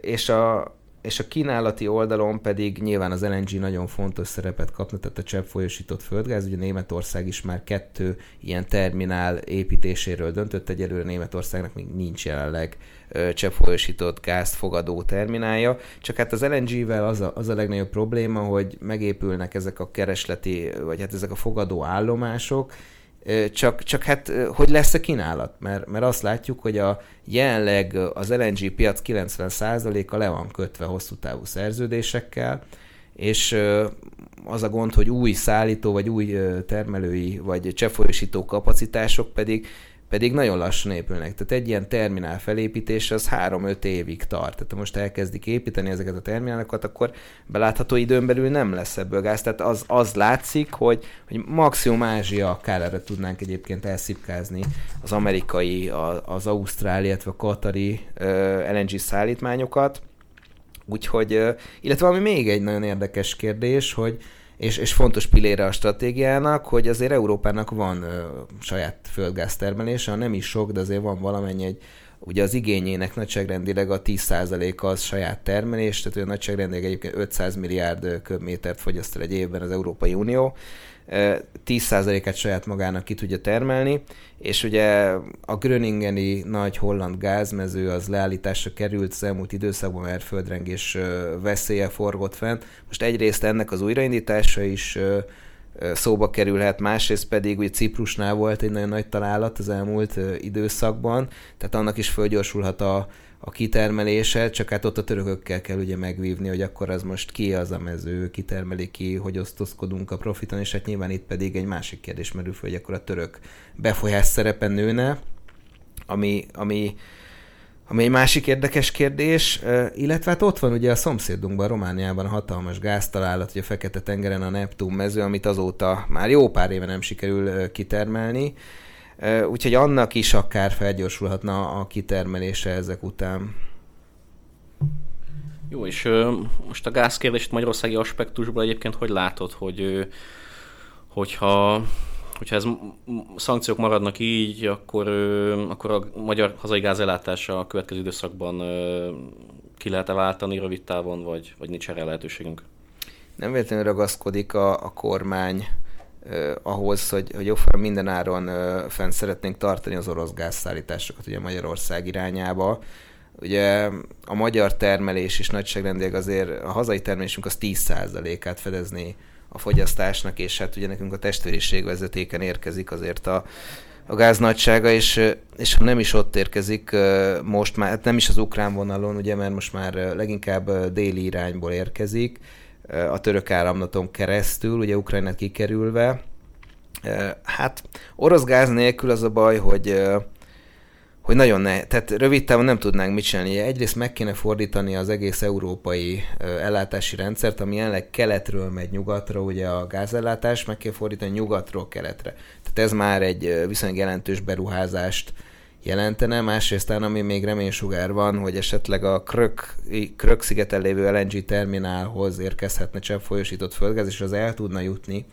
és a, és a kínálati oldalon pedig nyilván az LNG nagyon fontos szerepet kapna, tehát a cseppfolyósított földgáz, ugye Németország is már kettő ilyen terminál építéséről döntött, egyelőre Németországnak még nincs jelenleg cseppfolyósított gázt fogadó terminálja, csak hát az LNG-vel az a, az a legnagyobb probléma, hogy megépülnek ezek a keresleti, vagy hát ezek a fogadó állomások, csak, csak hát hogy lesz a kínálat? Mert, mert azt látjuk, hogy a jelenleg az LNG piac 90%-a le van kötve hosszú távú szerződésekkel, és az a gond, hogy új szállító, vagy új termelői, vagy cseppfolyósító kapacitások pedig pedig nagyon lassan épülnek. Tehát egy ilyen terminál felépítés az 3-5 évig tart. Tehát most elkezdik építeni ezeket a terminálokat, akkor belátható időn belül nem lesz ebből gáz. Tehát az, az látszik, hogy, hogy maximum Ázsia kárára tudnánk egyébként elszipkázni az amerikai, az ausztrál, illetve a katari LNG szállítmányokat. Úgyhogy, illetve ami még egy nagyon érdekes kérdés, hogy és, és fontos pillére a stratégiának, hogy azért Európának van ö, saját földgáztermelése, nem is sok, de azért van valamennyi egy ugye az igényének nagyságrendileg a 10%-a az saját termelés, tehát olyan nagyságrendileg egyébként 500 milliárd köbmétert fogyaszt el egy évben az Európai Unió, 10%-át saját magának ki tudja termelni, és ugye a Gröningeni nagy holland gázmező az leállításra került az elmúlt időszakban, mert földrengés veszélye forgott fent. Most egyrészt ennek az újraindítása is szóba kerülhet, másrészt pedig ugye Ciprusnál volt egy nagyon nagy találat az elmúlt időszakban, tehát annak is fölgyorsulhat a, a kitermelése, csak hát ott a törökökkel kell ugye megvívni, hogy akkor az most ki az a mező, kitermeli ki, hogy osztozkodunk a profiton, és hát nyilván itt pedig egy másik kérdés merül fel, hogy akkor a török befolyás szerepe nőne, ami, ami, ami egy másik érdekes kérdés, illetve hát ott van ugye a szomszédunkban, Romániában a hatalmas gáztalálat, ugye a Fekete-tengeren a Neptun mező, amit azóta már jó pár éve nem sikerül kitermelni, Úgyhogy annak is akár felgyorsulhatna a kitermelése ezek után. Jó, és ö, most a gázkérdést magyarországi aspektusból egyébként hogy látod, hogy ö, hogyha, hogyha ez szankciók maradnak így, akkor, ö, akkor a magyar hazai gázellátása a következő időszakban ö, ki lehet-e váltani rövid távon, vagy, vagy nincs erre lehetőségünk? Nem véletlenül ragaszkodik a, a kormány ahhoz, hogy, hogy jobbra minden áron eh, fenn szeretnénk tartani az orosz gázszállításokat ugye Magyarország irányába. Ugye a magyar termelés is nagyságrendileg azért a hazai termelésünk az 10%-át fedezni a fogyasztásnak, és hát ugye nekünk a testvériség vezetéken érkezik azért a, a gáz nagysága, és, és ha nem is ott érkezik, most már, hát nem is az ukrán vonalon, ugye, mert most már leginkább déli irányból érkezik, a török áramlaton keresztül, ugye Ukrajnát kikerülve. Hát orosz gáz nélkül az a baj, hogy hogy nagyon ne, tehát rövid távon nem tudnánk mit csinálni. Egyrészt meg kéne fordítani az egész európai ellátási rendszert, ami jelenleg keletről megy nyugatra, ugye a gázellátás, meg kell fordítani nyugatról keletre. Tehát ez már egy viszonylag jelentős beruházást jelentene, másrészt ami még reménysugár van, hogy esetleg a Krök, Krök szigeten lévő LNG terminálhoz érkezhetne cseppfolyósított földgáz, és az el tudna jutni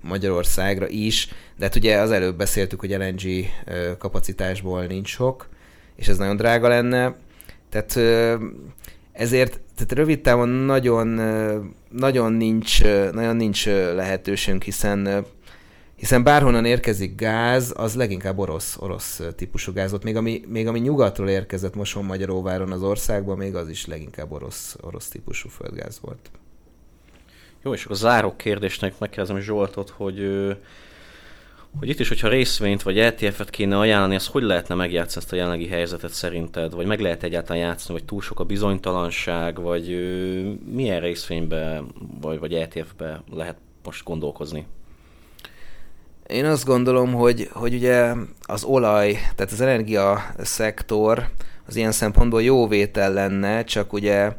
Magyarországra is, de hát ugye az előbb beszéltük, hogy LNG kapacitásból nincs sok, és ez nagyon drága lenne, tehát ezért tehát rövid távon nagyon, nagyon nincs, nagyon nincs lehetőségünk, hiszen hiszen bárhonnan érkezik gáz, az leginkább orosz, orosz típusú gáz volt. Még ami, még ami nyugatról érkezett Moson Magyaróváron az országba, még az is leginkább orosz, orosz típusú földgáz volt. Jó, és akkor záró kérdésnek megkérdezem Zsoltot, hogy, hogy itt is, hogyha részvényt vagy ETF-et kéne ajánlani, az hogy lehetne megjátszani ezt a jelenlegi helyzetet szerinted? Vagy meg lehet egyáltalán játszani, vagy túl sok a bizonytalanság, vagy milyen részvénybe vagy, vagy ETF-be lehet most gondolkozni? Én azt gondolom, hogy, hogy ugye az olaj, tehát az energia szektor az ilyen szempontból jó vétel lenne, csak ugye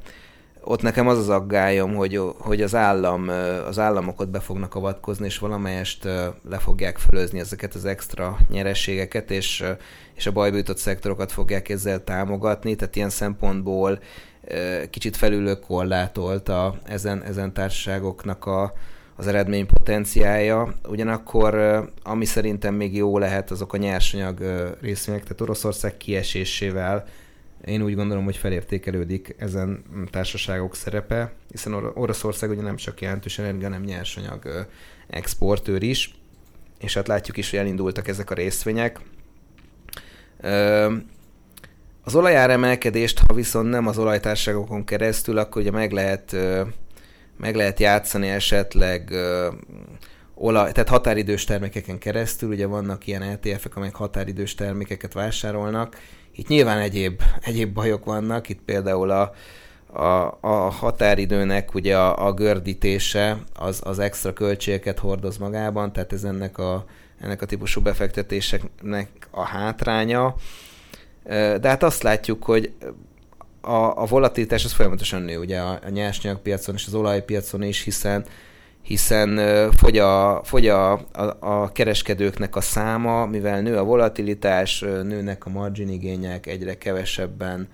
ott nekem az az aggályom, hogy, hogy az, állam, az államokat be fognak avatkozni, és valamelyest le fogják fölözni ezeket az extra nyerességeket, és, és a bajba jutott szektorokat fogják ezzel támogatni, tehát ilyen szempontból kicsit felülő korlátolt a, ezen, ezen társaságoknak a, az eredmény potenciája. Ugyanakkor, ami szerintem még jó lehet, azok a nyersanyag részvények, tehát Oroszország kiesésével én úgy gondolom, hogy felértékelődik ezen társaságok szerepe, hiszen Or- Oroszország ugye nem csak jelentős energia, hanem nyersanyag exportőr is, és hát látjuk is, hogy elindultak ezek a részvények. Az olajár emelkedést, ha viszont nem az olajtárságokon keresztül, akkor ugye meg lehet meg lehet játszani esetleg ö, olaj, tehát határidős termékeken keresztül, ugye vannak ilyen ETF-ek, amelyek határidős termékeket vásárolnak. Itt nyilván egyéb, egyéb bajok vannak, itt például a, a, a határidőnek ugye a, a gördítése az, az extra költségeket hordoz magában, tehát ez ennek a, ennek a típusú befektetéseknek a hátránya. De hát azt látjuk, hogy a, a volatilitás az folyamatosan nő ugye a, a nyersanyagpiacon és az olajpiacon is, hiszen hiszen fogy, a, fogy a, a, a kereskedőknek a száma, mivel nő a volatilitás, nőnek a margin igények, egyre kevesebben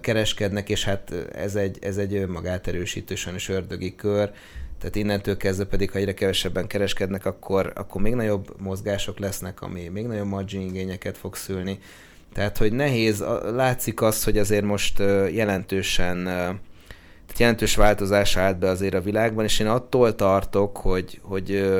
kereskednek, és hát ez egy, ez egy önmagát erősítő sajnos ördögi kör, tehát innentől kezdve pedig, ha egyre kevesebben kereskednek, akkor, akkor még nagyobb mozgások lesznek, ami még nagyobb margin igényeket fog szülni. Tehát, hogy nehéz, látszik az, hogy azért most jelentősen tehát jelentős változás állt be azért a világban, és én attól tartok, hogy, hogy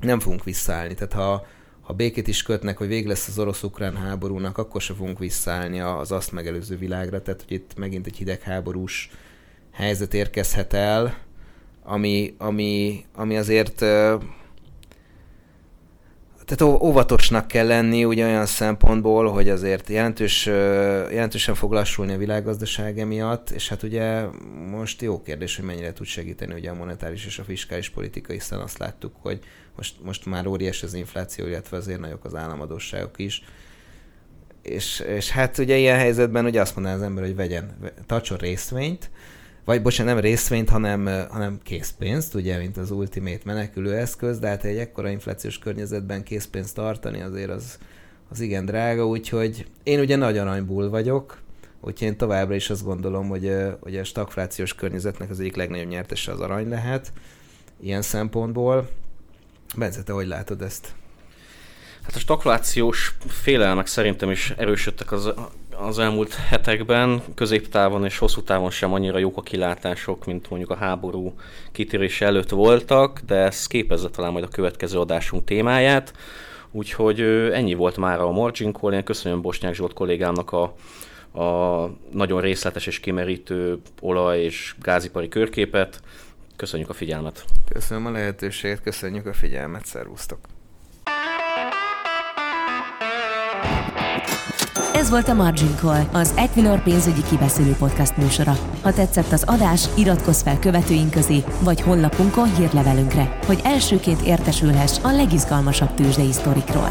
nem fogunk visszaállni. Tehát ha, ha békét is kötnek, hogy vég lesz az orosz-ukrán háborúnak, akkor se fogunk visszaállni az azt megelőző világra. Tehát, hogy itt megint egy hidegháborús helyzet érkezhet el, ami, ami, ami azért tehát óvatosnak kell lenni ugye olyan szempontból, hogy azért jelentős, jelentősen fog lassulni a világgazdaság emiatt, és hát ugye most jó kérdés, hogy mennyire tud segíteni ugye a monetáris és a fiskális politika, hiszen azt láttuk, hogy most, most már óriás az infláció, illetve azért nagyok az államadóságok is. És, és hát ugye ilyen helyzetben ugye azt mondaná az ember, hogy vegyen, tartson részvényt, vagy bocsánat, nem részvényt, hanem, hanem készpénzt, ugye, mint az ultimate menekülő eszköz, de hát egy ekkora inflációs környezetben készpénzt tartani azért az, az igen drága, úgyhogy én ugye nagy aranyból vagyok, úgyhogy én továbbra is azt gondolom, hogy, hogy a stagflációs környezetnek az egyik legnagyobb nyertese az arany lehet, ilyen szempontból. Bence, te hogy látod ezt? Hát a stagflációs félelmek szerintem is erősödtek az az elmúlt hetekben középtávon és hosszú távon sem annyira jók a kilátások, mint mondjuk a háború kitérése előtt voltak, de ez képezze talán majd a következő adásunk témáját. Úgyhogy ennyi volt már a Margin Call. Én köszönöm Bosnyák Zsolt kollégámnak a, a nagyon részletes és kimerítő olaj- és gázipari körképet. Köszönjük a figyelmet! Köszönöm a lehetőséget, köszönjük a figyelmet, szervusztok! Ez volt a Margin Call, az Equilor pénzügyi kibeszélő podcast műsora. Ha tetszett az adás, iratkozz fel követőink közé, vagy honlapunkon hírlevelünkre, hogy elsőként értesülhess a legizgalmasabb tőzsdei sztorikról.